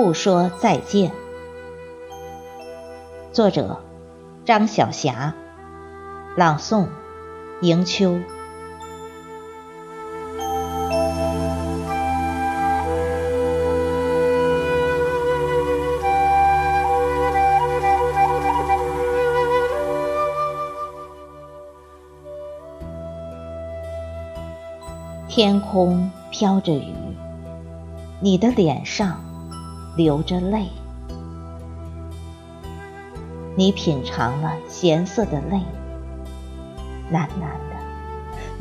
不说再见。作者：张晓霞，朗诵：迎秋。天空飘着雨，你的脸上流着泪。你品尝了咸涩的泪，喃喃的，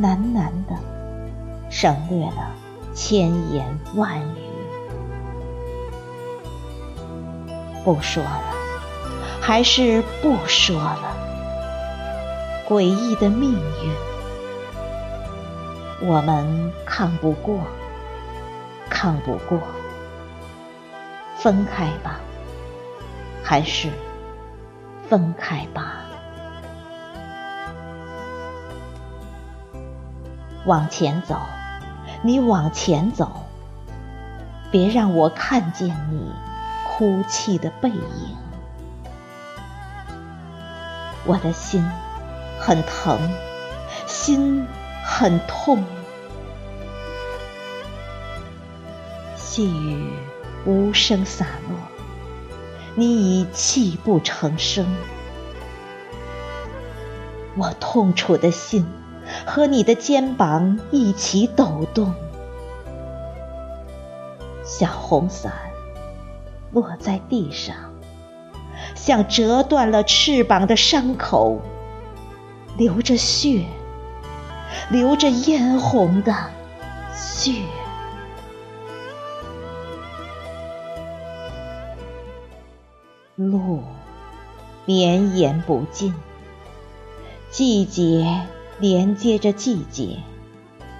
喃喃的，省略了千言万语。不说了，还是不说了？诡异的命运，我们抗不过，抗不过。分开吧，还是？分开吧，往前走，你往前走，别让我看见你哭泣的背影。我的心很疼，心很痛。细雨无声洒落。你已泣不成声，我痛楚的心和你的肩膀一起抖动。小红伞落在地上，像折断了翅膀的伤口，流着血，流着嫣红的血。路绵延不尽，季节连接着季节，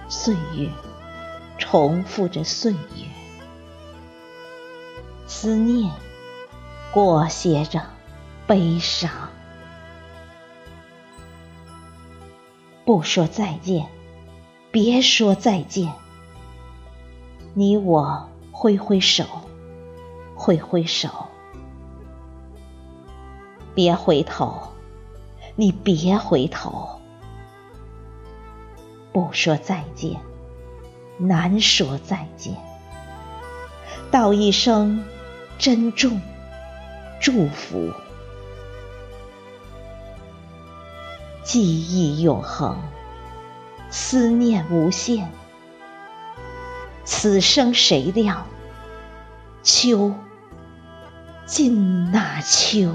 岁月重复着岁月，思念裹挟着悲伤。不说再见，别说再见，你我挥挥手，挥挥手。别回头，你别回头。不说再见，难说再见。道一声珍重，祝福。记忆永恒，思念无限。此生谁料，秋尽那秋。